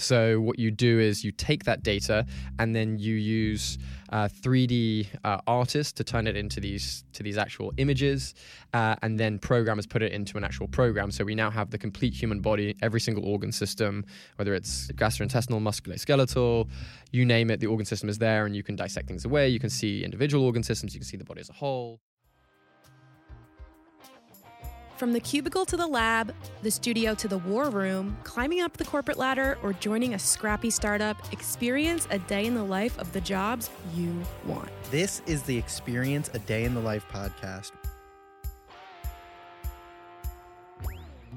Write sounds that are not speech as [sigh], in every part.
So what you do is you take that data and then you use uh, 3D uh, artists to turn it into these to these actual images, uh, and then programmers put it into an actual program. So we now have the complete human body, every single organ system, whether it's gastrointestinal, musculoskeletal, you name it, the organ system is there, and you can dissect things away. You can see individual organ systems, you can see the body as a whole. From the cubicle to the lab, the studio to the war room, climbing up the corporate ladder, or joining a scrappy startup, experience a day in the life of the jobs you want. This is the Experience a Day in the Life podcast.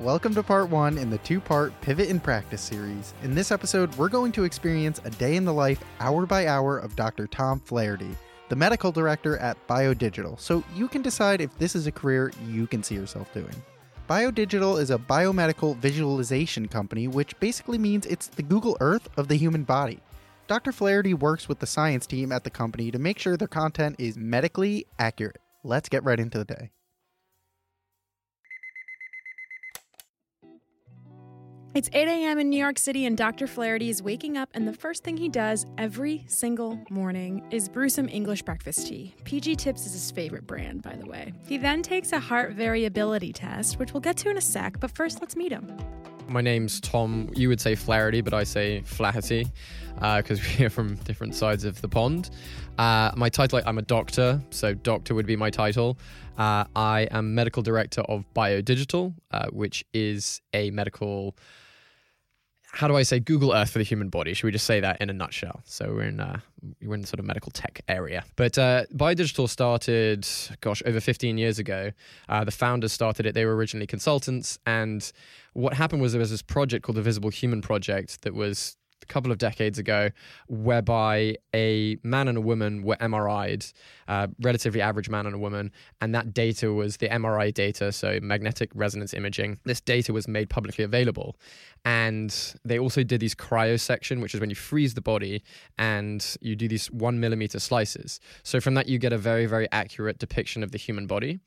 Welcome to part one in the two part Pivot in Practice series. In this episode, we're going to experience a day in the life, hour by hour, of Dr. Tom Flaherty, the medical director at BioDigital, so you can decide if this is a career you can see yourself doing. BioDigital is a biomedical visualization company, which basically means it's the Google Earth of the human body. Dr. Flaherty works with the science team at the company to make sure their content is medically accurate. Let's get right into the day. It's 8 a.m. in New York City, and Dr. Flaherty is waking up, and the first thing he does every single morning is brew some English breakfast tea. PG Tips is his favorite brand, by the way. He then takes a heart variability test, which we'll get to in a sec, but first, let's meet him. My name's Tom. You would say Flaherty, but I say Flaherty because uh, [laughs] we're from different sides of the pond. Uh, my title, I'm a doctor, so doctor would be my title. Uh, I am medical director of BioDigital, uh, which is a medical how do I say Google Earth for the human body? Should we just say that in a nutshell? So we're in uh, we're in the sort of medical tech area. But uh, BioDigital started, gosh, over 15 years ago. Uh, the founders started it. They were originally consultants, and what happened was there was this project called the Visible Human Project that was couple of decades ago, whereby a man and a woman were MRI'd, uh, relatively average man and a woman, and that data was the MRI data, so magnetic resonance imaging. This data was made publicly available. And they also did these cryosection, which is when you freeze the body and you do these one millimeter slices. So from that, you get a very, very accurate depiction of the human body.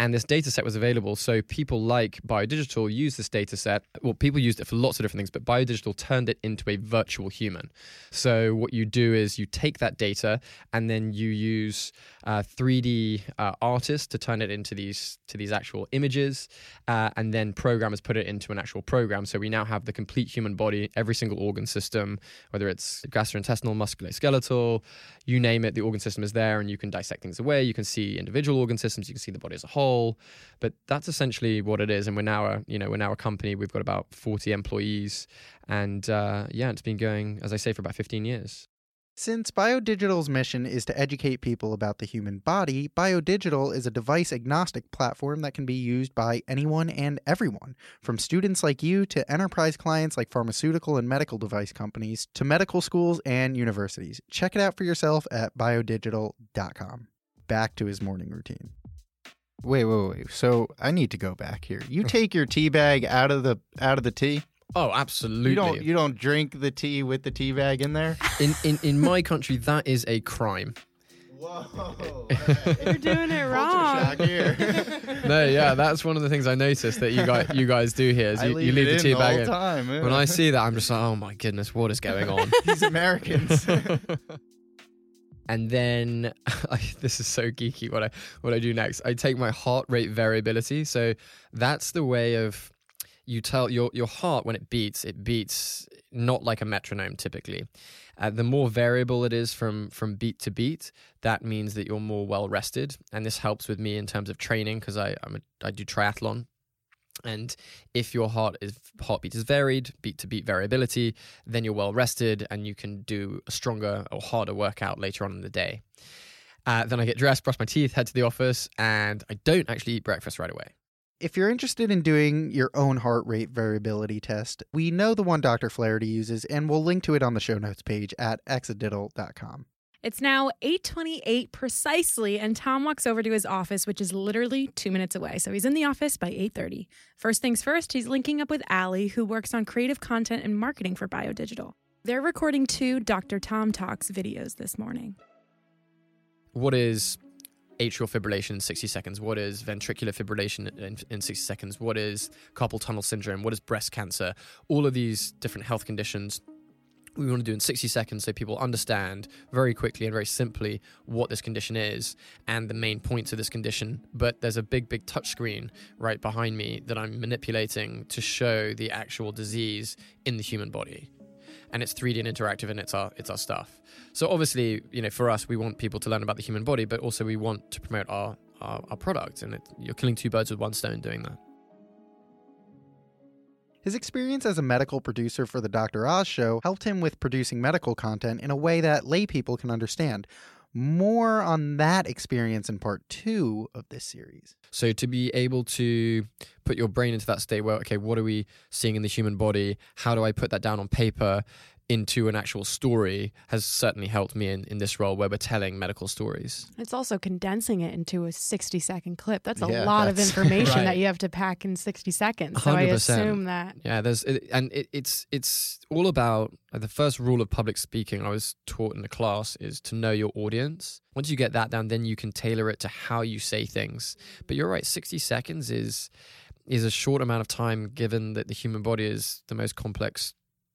And this data set was available. So people like BioDigital used this data set. Well, people used it for lots of different things, but BioDigital turned it into a virtual human. So what you do is you take that data and then you use uh, 3D uh, artists to turn it into these to these actual images, uh, and then programmers put it into an actual program. So we now have the complete human body, every single organ system, whether it's gastrointestinal, musculoskeletal, you name it, the organ system is there, and you can dissect things away. You can see individual organ systems, you can see the body as a whole. But that's essentially what it is. And we're now a you know we're now a company. We've got about 40 employees, and uh, yeah, it's been going as I say for about 15 years. Since BioDigital's mission is to educate people about the human body, BioDigital is a device agnostic platform that can be used by anyone and everyone, from students like you to enterprise clients like pharmaceutical and medical device companies to medical schools and universities. Check it out for yourself at biodigital.com. Back to his morning routine. Wait, wait, wait. So I need to go back here. You [laughs] take your tea bag out of the out of the tea? Oh, absolutely. You don't you don't drink the tea with the tea bag in there? [laughs] In in, in my country that is a crime. Whoa. You're doing it wrong. [laughs] no, yeah, that's one of the things I noticed that you guys you guys do here is you, you leave the tea bag in. Time, yeah. When I see that, I'm just like, oh my goodness, what is going on? [laughs] These Americans. and then I, this is so geeky. What I what I do next, I take my heart rate variability. So that's the way of you tell your your heart when it beats, it beats not like a metronome typically. Uh, the more variable it is from from beat to beat, that means that you're more well rested, and this helps with me in terms of training because I I'm a, I do triathlon. And if your heart is heartbeat is varied, beat to beat variability, then you're well rested and you can do a stronger or harder workout later on in the day. Uh, then I get dressed, brush my teeth, head to the office, and I don't actually eat breakfast right away. If you're interested in doing your own heart rate variability test, we know the one Dr. Flaherty uses, and we'll link to it on the show notes page at xadiddle.com. It's now 8:28 precisely and Tom walks over to his office which is literally 2 minutes away. So he's in the office by 8:30. First things first, he's linking up with Allie who works on creative content and marketing for BioDigital. They're recording two Dr. Tom Talks videos this morning. What is atrial fibrillation in 60 seconds? What is ventricular fibrillation in, in 60 seconds? What is carpal tunnel syndrome? What is breast cancer? All of these different health conditions we want to do in 60 seconds so people understand very quickly and very simply what this condition is and the main points of this condition. But there's a big, big touch screen right behind me that I'm manipulating to show the actual disease in the human body. And it's 3D and interactive and it's our it's our stuff. So obviously, you know, for us we want people to learn about the human body, but also we want to promote our our, our product and it, you're killing two birds with one stone doing that. His experience as a medical producer for the Dr. Oz show helped him with producing medical content in a way that lay people can understand. More on that experience in part two of this series. So to be able to put your brain into that state where, okay, what are we seeing in the human body? How do I put that down on paper? Into an actual story has certainly helped me in, in this role where we're telling medical stories. It's also condensing it into a 60 second clip. That's a Yeah, lot of [laughs] information Right. that you have to pack in 60 seconds. So I 100%. assume that. Yeah, there's it, and it, it's it's all about like, the first rule of public speaking I was taught in the class is to know your audience. Once you get that down, then you can tailor it to how you say things. But you're right, 60 seconds is is a short amount of time given that the human body is the most complex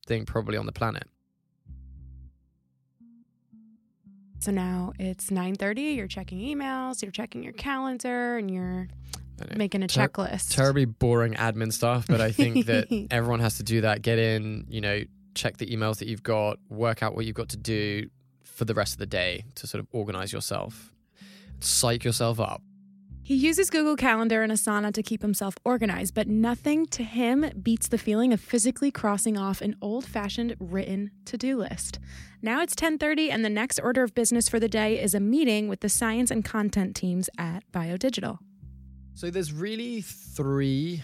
thing probably on the planet. So now it's 9:30, you're checking emails, you're checking your calendar and you're making a Ter- checklist. terribly boring admin stuff, but I think that [laughs] everyone has to do that. Get in, you know, check the emails that you've got, work out what you've got to do for the rest of the day to sort of organize yourself, psych yourself up. He uses Google Calendar and Asana to keep himself organized, but nothing to him beats the feeling of physically crossing off an old-fashioned written to-do list. Now it's 10:30 and the next order of business for the day is a meeting with the science and content teams at BioDigital. So there's really three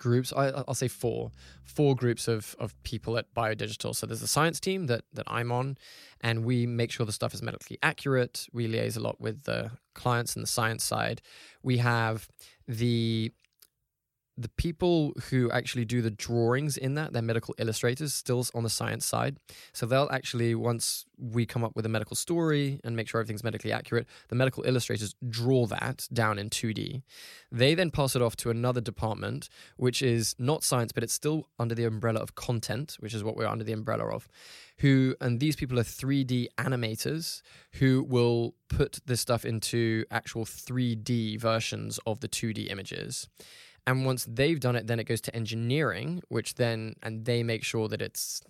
groups. I, I'll say four, four groups of of people at BioDigital. So there's the science team that that I'm on, and we make sure the stuff is medically accurate. We liaise a lot with the clients and the science side. We have the the people who actually do the drawings in that, they're medical illustrators, still on the science side. So they'll actually, once we come up with a medical story and make sure everything's medically accurate, the medical illustrators draw that down in 2D. They then pass it off to another department, which is not science, but it's still under the umbrella of content, which is what we're under the umbrella of. Who, and these people are 3D animators who will put this stuff into actual 3D versions of the 2D images. And once they've done it, then it goes to engineering, which then, and they make sure that it's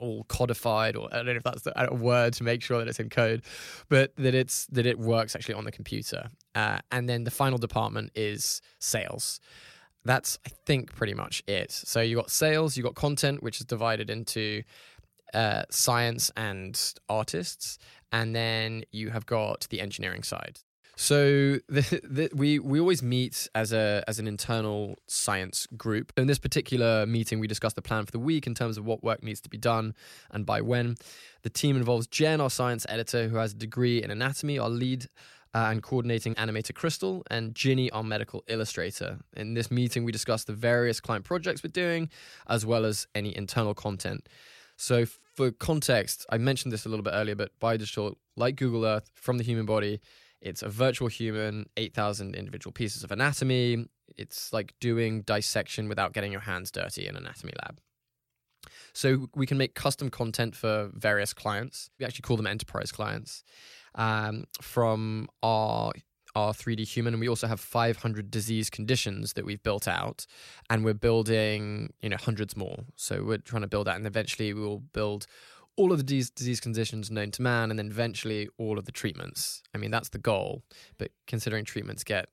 all codified, or I don't know if that's the a word to make sure that it's in code, but that it's that it works actually on the computer. Uh, and then the final department is sales. That's I think pretty much it. So you got sales, you got content, which is divided into uh, science and artists, and then you have got the engineering side. So the, the, we we always meet as a as an internal science group. In this particular meeting, we discuss the plan for the week in terms of what work needs to be done and by when. The team involves Jen, our science editor, who has a degree in anatomy, our lead uh, and coordinating animator Crystal, and Ginny, our medical illustrator. In this meeting, we discuss the various client projects we're doing, as well as any internal content. So, for context, I mentioned this a little bit earlier, but BioDigital, like Google Earth, from the human body, it's a virtual human, 8,000 individual pieces of anatomy. It's like doing dissection without getting your hands dirty in an anatomy lab. So we can make custom content for various clients. We actually call them enterprise clients um, from our our 3D human, and we also have 500 disease conditions that we've built out, and we're building you know hundreds more. So we're trying to build that, and eventually we will build all of the disease, conditions known to man, and then eventually all of the treatments. I mean that's the goal, but considering treatments get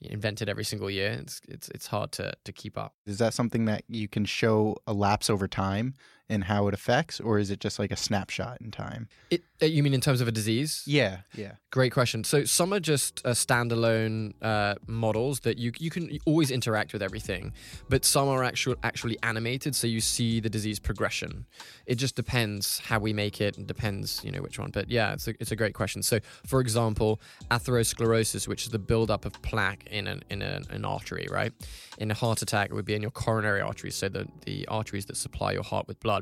invented every single year, it's it's it's hard to to keep up. Is that something that you can show a lapse over time? And how it affects, or is it just like a snapshot in time? It, uh, you mean in terms of a disease? Yeah, yeah. Great question. So some are just uh, standalone uh, models that you you can always interact with everything, but some are actual actually animated, so you see the disease progression. It just depends how we make it, and depends you know which one. But yeah, it's a it's a great question. So for example, atherosclerosis, which is the buildup of plaque in an in an, an artery, right? In a heart attack, it would be in your coronary arteries, so the the arteries that supply your heart with blood.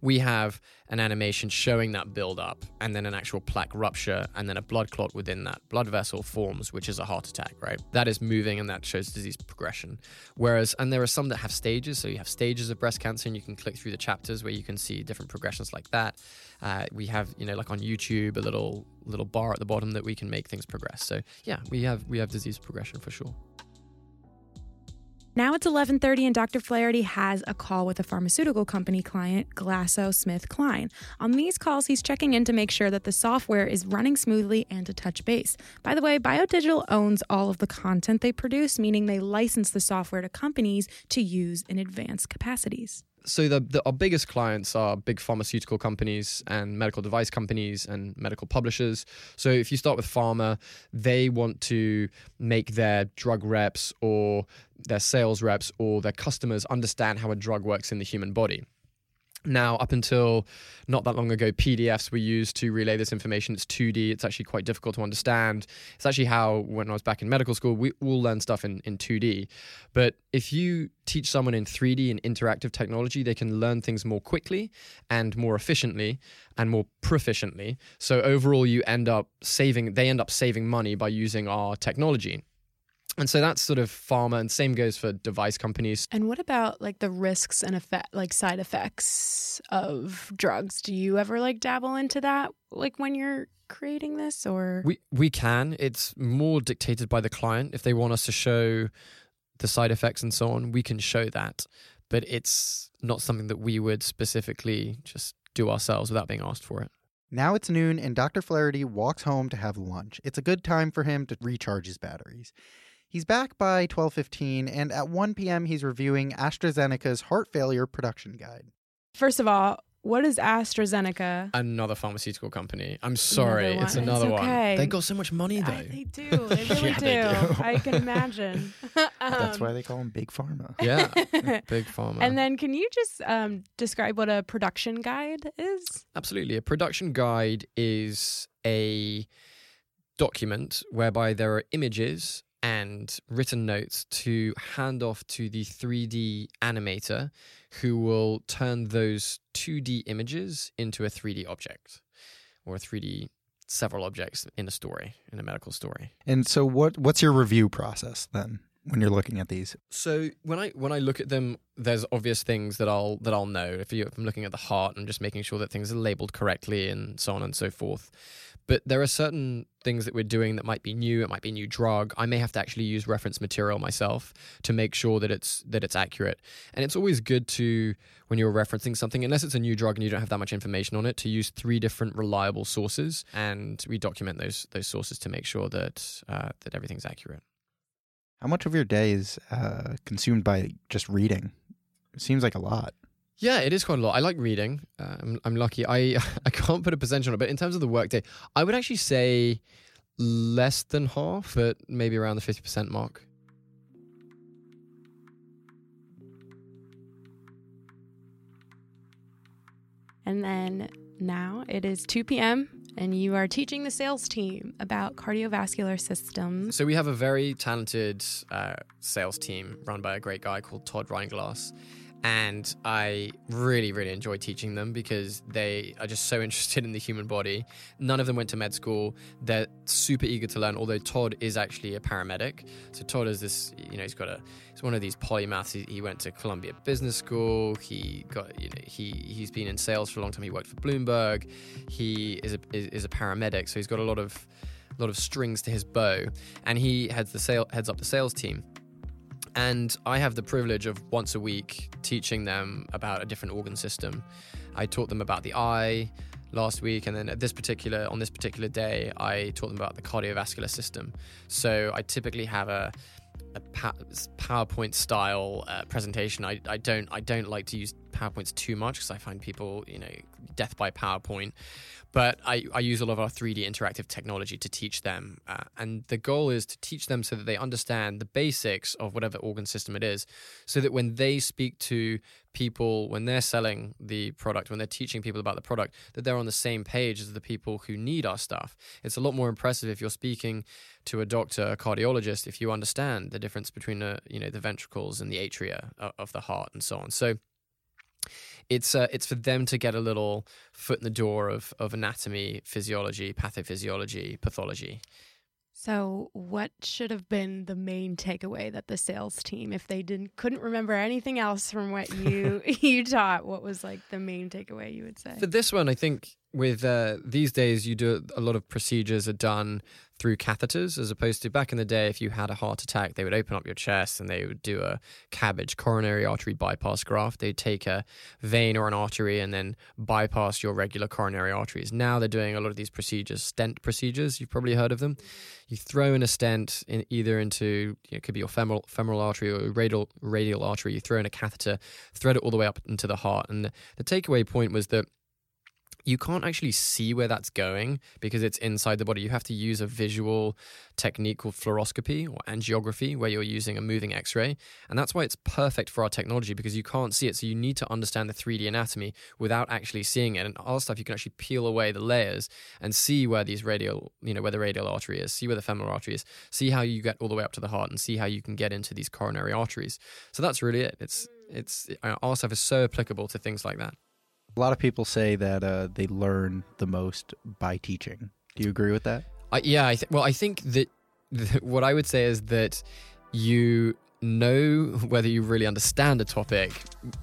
We have an animation showing that build up and then an actual plaque rupture, and then a blood clot within that blood vessel forms, which is a heart attack, right? That is moving and that shows disease progression. Whereas, and there are some that have stages. So you have stages of breast cancer, and you can click through the chapters where you can see different progressions like that. Uh, we have, you know, like on YouTube, a little little bar at the bottom that we can make things progress. So yeah, we have we have disease progression for sure. Now it's 11:30 and Dr. Flaherty has a call with a pharmaceutical company client, GlaxoSmithKline. On these calls, he's checking in to make sure that the software is running smoothly and to touch base. By the way, BioDigital owns all of the content they produce, meaning they license the software to companies to use in advanced capacities so the, the, our biggest clients are big pharmaceutical companies and medical device companies and medical publishers. So if you start with pharma, they want to make their drug reps or their sales reps or their customers understand how a drug works in the human body. Now, up until not that long ago, PDFs were used to relay this information. It's 2D. It's actually quite difficult to understand. It's actually how, when I was back in medical school, we all learned stuff in, in 2D. But if you teach someone in 3D and interactive technology, they can learn things more quickly and more efficiently and more proficiently. So overall, you end up saving, they end up saving money by using our technology. And so that's sort of pharma, and same goes for device companies. And what about like the risks and effect, like side effects of drugs? Do you ever like dabble into that, like when you're creating this, or we we can. It's more dictated by the client. If they want us to show the side effects and so on, we can show that. But it's not something that we would specifically just do ourselves without being asked for it. Now it's noon, and Dr. Flaherty walks home to have lunch. It's a good time for him to recharge his batteries. He's back by 12:15 and at 1 p.m. he's reviewing AstraZeneca's heart failure production guide. First of all, what is AstraZeneca? Another pharmaceutical company. I'm sorry, Another it's another It's okay. one. They got so much money though. I, they do. They [laughs] really Yeah, do. they do. I can imagine. [laughs] That's Um, why they call them big pharma. yeah, [laughs] big pharma. And then, can you just um, describe what a production guide is? Absolutely. A production guide is a document whereby there are images and written notes to hand off to the 3D animator who will turn those 2D images into a 3D object or a 3D several objects in a story, in a medical story. And so, what what's your review process then when you're looking at these? So when I when I look at them, there's obvious things that I'll that I'll know. If, you, if I'm looking at the heart, I'm just making sure that things are labeled correctly and so on and so forth. But there are certain things that we're doing that might be new. It might be a new drug. I may have to actually use reference material myself to make sure that it's that it's accurate. And it's always good to when you're referencing something, unless it's a new drug and you don't have that much information on it, to use three different reliable sources, and we document those those sources to make sure that uh, that everything's accurate. How much of your day is uh, consumed by just reading? It seems like a lot. Yeah, it is quite a lot. I like reading. Uh, I'm, I'm lucky. I [laughs] I can't put a percentage on it, but in terms of the workday, I would actually say less than half, but maybe around the 50% mark. And then now it is 2 p.m. and you are teaching the sales team about cardiovascular systems. So we have a very talented uh, sales team run by a great guy called Todd Reinglass. And I really, really enjoy teaching them because they are just so [laughs] interested in the human body. None of them went to med school. They're super eager to learn, although Todd is actually a paramedic. So Todd is this, you know, he's got a, he's one of these polymaths. He, he went to Columbia Business School. He got, you know, he, he's been in sales for a long time. He worked for Bloomberg. He is a, is, is a paramedic. So he's got a lot of, a lot of strings to his bow. And he heads the sale, heads up the sales team. And I have the privilege of once a week teaching them about a different organ system. I taught them about the eye last week, and then at this particular on this particular day, I taught them about the cardiovascular system. So I typically have a a PowerPoint style uh, presentation. I, I don't I don't like to use PowerPoints too much because I find people you know death by PowerPoint. But I, I use a lot of our 3D interactive technology to teach them. Uh, and the goal is to teach them so that they understand the basics of whatever organ system it is, so that when they speak to people, when they're selling the product, when they're teaching people about the product, that they're on the same page as the people who need our stuff. It's a lot more impressive if you're speaking to a doctor, a cardiologist, if you understand the difference between the, you know, the ventricles and the atria of the heart and so on. So it's uh, it's for them to get a little foot in the door of of anatomy, physiology, pathophysiology, pathology. So, what should have been the main takeaway that the sales team, if they didn't couldn't remember anything else from what you [laughs] you taught, what was like the main takeaway you would say? For this one, I think with uh, these days you do a lot of procedures are done through catheters as opposed to back in the day if you had a heart attack they would open up your chest and they would do a cabbage coronary artery bypass graft. They'd take a vein or an artery and then bypass your regular coronary arteries. Now they're doing a lot of these procedures stent procedures. You've probably heard of them. You throw in a stent in either into you know, it could be your femoral femoral artery or radial radial artery. You throw in a catheter thread it all the way up into the heart. And the, the takeaway point was that you can't actually see where that's going because it's inside the body. You have to use a visual technique called fluoroscopy or angiography, where you're using a moving x ray. And that's why it's perfect for our technology because you can't see it. So you need to understand the 3D anatomy without actually seeing it. And our stuff, you can actually peel away the layers and see where these radial, you know, where the radial artery is, see where the femoral artery is, see how you get all the way up to the heart, and see how you can get into these coronary arteries. So that's really it. It's, it's, our stuff is so applicable to things like that. A lot of people say that uh, they learn the most by teaching. Do you agree with that? Yeah, I th- well, I think that [laughs] th- what I would say is that you know whether you really understand a topic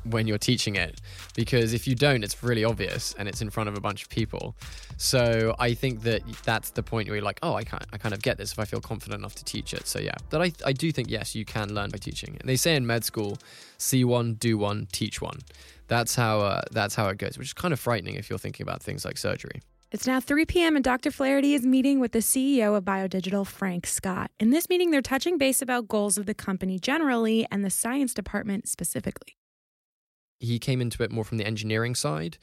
when you're teaching it because if you don't it's really obvious and it's in front of a bunch of people. So i think that that's the point where you're like oh i kind I kind of get this if i feel confident enough to teach it. So yeah. But i, I do think yes you can learn by teaching. And they say in med school see one do one teach one that's how uh, that's how it goes, which is kind of frightening if you're thinking about things like surgery. It's now 3 p.m., and Dr. Flaherty is meeting with the CEO of BioDigital, Frank Sculli. In this meeting, they're touching base about goals of the company generally and the science department specifically. He came into it more from the engineering side.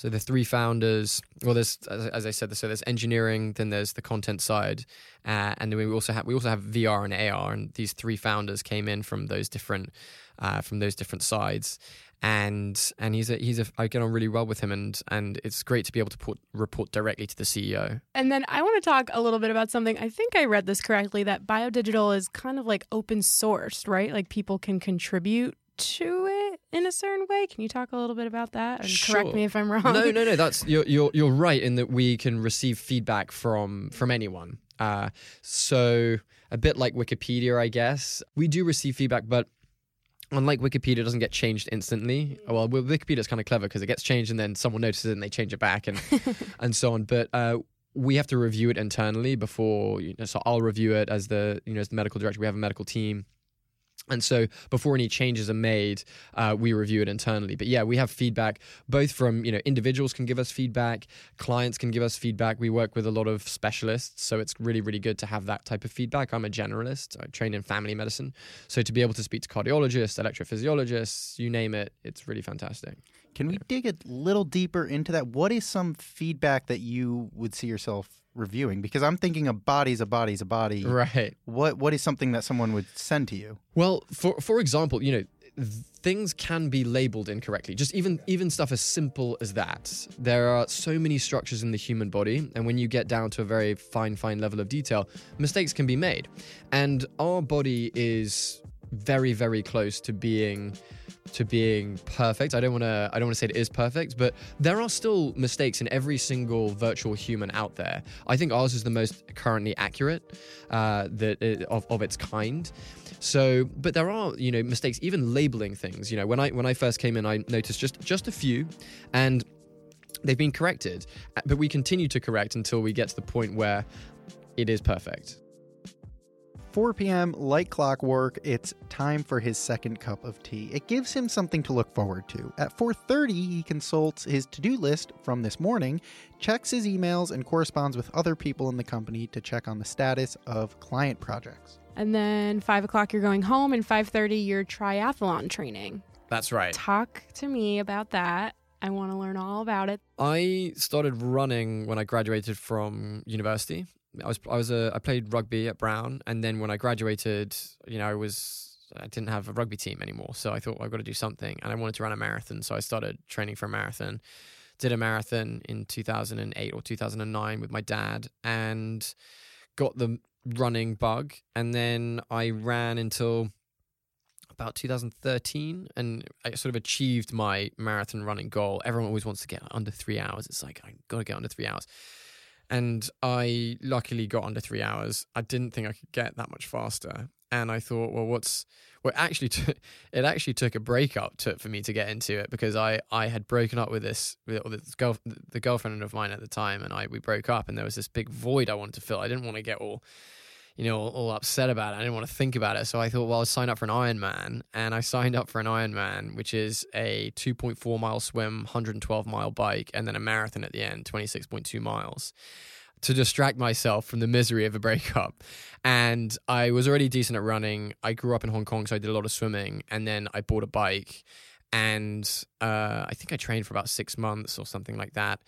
So the three founders, well, there's as I said, so there's engineering, then there's the content side, uh, and then we also have we also have VR and AR, and these three founders came in from those different uh, from those different sides, and and he's a he's a I get on really well with him and and it's great to be able to put, report directly to the CEO. And then I want to talk a little bit about something. I think I read this correctly that biodigital is kind of like open sourced, right? Like people can contribute to it in a certain way. Can you talk a little bit about that and sure. correct me if I'm wrong? No, no, no. That's you're you're you're right in that we can receive feedback from from anyone. Uh, so a bit like Wikipedia, I guess. We do receive feedback, but unlike Wikipedia, it doesn't get changed instantly. Well, Wikipedia is kind of clever because it gets changed and then someone notices it and they change it back and [laughs] and so on. But uh, we have to review it internally before. You know, so I'll review it as the you know as the medical director. We have a medical team and so before any changes are made, uh, we review it internally. But yeah, we have feedback both from, you know, individuals can give us feedback, clients can give us feedback. We work with a lot of specialists. So it's really, really good to have that type of feedback. I'm a generalist. I train in family medicine. So to be able to speak to cardiologists, electrophysiologists, you name it, it's really fantastic. Can we dig a little deeper into that? What is some feedback that you would see yourself reviewing because I'm thinking a body's a body's a body. Right. What what is something that someone would send to you? Well, for for example, you know, things can be labeled incorrectly. Just even even stuff as simple as that. There are so many structures in the human body, and when you get down to a very fine fine level of detail, mistakes can be made. And our body is very very close to being to being perfect. I don't want to I don't want to say it is perfect, but there are still mistakes in every single virtual human out there. I think ours is the most currently accurate uh, that it, of, of its kind. So, but there are you know mistakes even labeling things. You know, when I when I first came in, I noticed just just a few, and they've been corrected. But we continue to correct until we get to the point where it is perfect. 4 p.m., like clockwork, it's time for his second cup of tea. It gives him something to look forward to. At 4:30, he consults his to-do list from this morning, checks his emails, and corresponds with other people in the company to check on the status of client projects. And then five o'clock, you're going home, and five thirty, you're triathlon training. That's right. Talk to me about that. I want to learn all about it. I started running when I graduated from university. I was I was a I played rugby at Brown, and then when I graduated, you know, I was I didn't have a rugby team anymore, so I thought well, I've got to do something, and I wanted to run a marathon, so I started training for a marathon. Did a marathon in 2008 or 2009 with my dad, and got the running bug, and then I ran until about 2013 and I sort of achieved my marathon running goal. Everyone always wants to get under three hours. It's like, I got to get under three hours. And I luckily got under three hours. I didn't think I could get that much faster. And I thought, well, what's, well, actually, [laughs] t- it actually took a breakup to, for me to get into it because I, I had broken up with this, with this girl, the girlfriend of mine at the time. And I, we broke up and there was this big void I wanted to fill. I didn't want to get all, you know, all upset about it. I didn't want to think about it. So I thought, well, I'll sign up for an Ironman. And I signed up for an Ironman, which is a 2.4 mile swim, 112 mile bike, and then a marathon at the end, 26.2 miles to distract myself from the misery of a breakup. And I was already decent at running. I grew up in Hong Kong, so I did a lot of swimming. And then I bought a bike. And uh, I think I trained for about six months or something like that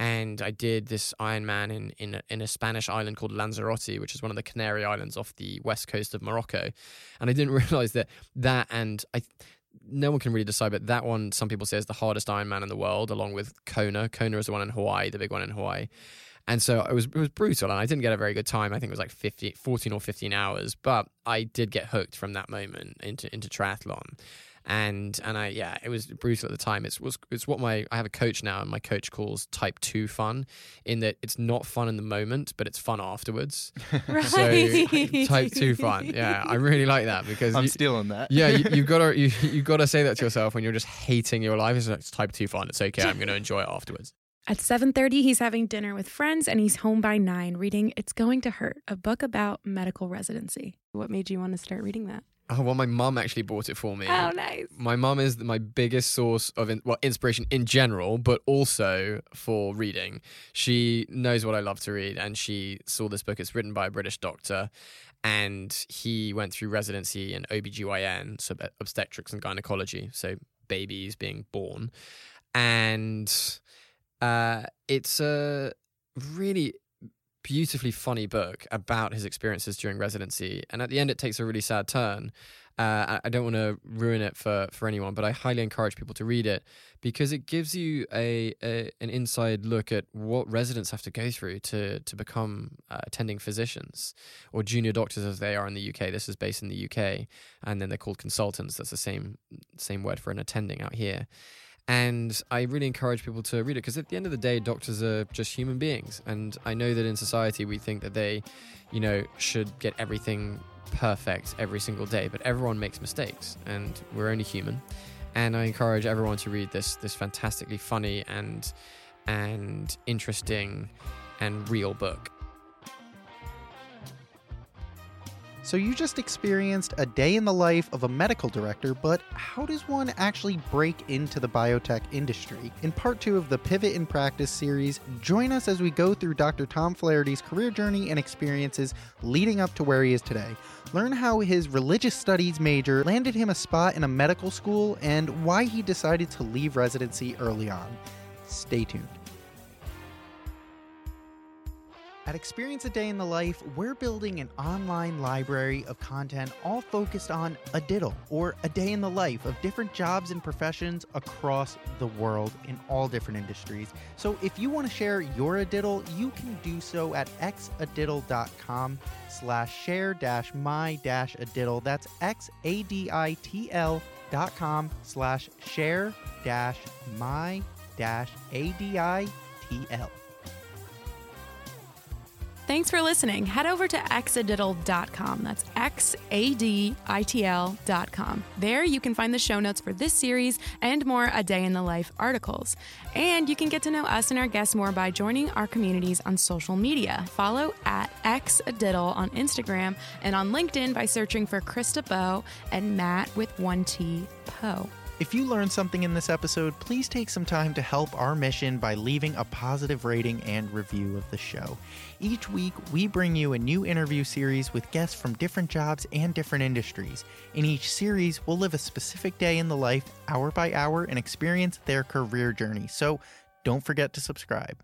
and I did this Ironman in in a, in a Spanish island called Lanzarote, which is one of the Canary Islands off the west coast of Morocco. And I didn't [laughs] realize that that and I. No one can really decide, but that one, some people say, is the hardest Ironman in the world, along with Kona. Kona is the one in Hawaii, the big one in Hawaii. And so it was it was brutal, and I didn't get a very good time. I think it was like 50, 14 or 15 hours, but I did get hooked from that moment into into triathlon and and I yeah it was brutal at the time it's was it's what my I have a coach now and my coach calls type 2 fun in that it's not fun in the moment but it's fun afterwards [laughs] Right. so type 2 fun yeah I really like that because I'm you, stealing that. yeah you, you've got to [laughs] you, you got to say that to yourself when you're just hating your life it's, like, it's type 2 fun it's okay I'm going to enjoy it afterwards At 7:30, he's having dinner with friends and he's home by 9 reading It's Going to Hurt, a book about medical residency. What made you want to start reading that? Oh [laughs] well my mum actually bought it for me. Oh, nice. my mum is my biggest source of in, well inspiration in general but also for reading. She knows what i love to read and she saw this book. It's written by a british doctor and he went through residency in obgyn so obstetrics and gynecology so babies being born. And uh, it's a really beautifully funny book about his experiences during residency. And at the end, it takes a really sad turn. Uh, I- don't want to ruin it for, for anyone, but I highly encourage people to read it because it gives you a, a an inside look at what residents have to go through to to become uh, attending physicians or junior doctors as they are in the UK. This is based in the UK, and then they're called consultants. That's the same same word for an attending out here. And I really encourage people to read it because at the end of the day, doctors are just human beings. And I know that in society we think that they, you know, should get everything perfect every single day, but everyone makes mistakes and we're only human. And I encourage everyone to read this this fantastically funny and and interesting and real book. So you just experienced a day in the life of a medical director, but how does one actually break into the biotech industry? In part two of the Pivot in Practice series, join us as we go through Dr. Tom Flaherty's career journey and experiences leading up to where he is today. Learn how his religious studies major landed him a spot in a medical school and why he decided to leave residency early on. Stay tuned. At Experience a Day in the Life, we're building an online library of content all focused on a diddle or a day in the life of different jobs and professions across the world in all different industries. So if you want to share your a diddle, you can do so at xadiddle.com slash share dash my dash a diddle. That's x-a-d-i-t-l dot com slash share dash my dash a-d-i-t-l. Thanks for listening. Head over to xadiddle.com. That's X A D I T L.com. There you can find the show notes for this series and more A Day in the Life articles. And you can get to know us and our guests more by joining our communities on social media. Follow at xadiddle on Instagram and on LinkedIn by searching for Chris DeBow and Matt with one T Poe. If you learned something in this episode, please take some time to help our mission by leaving a positive rating and review of the show. Each week, we bring you a new interview series with guests from different jobs and different industries. In each series, we'll live a specific day in the life, hour by hour, and experience their career journey. So don't forget to subscribe.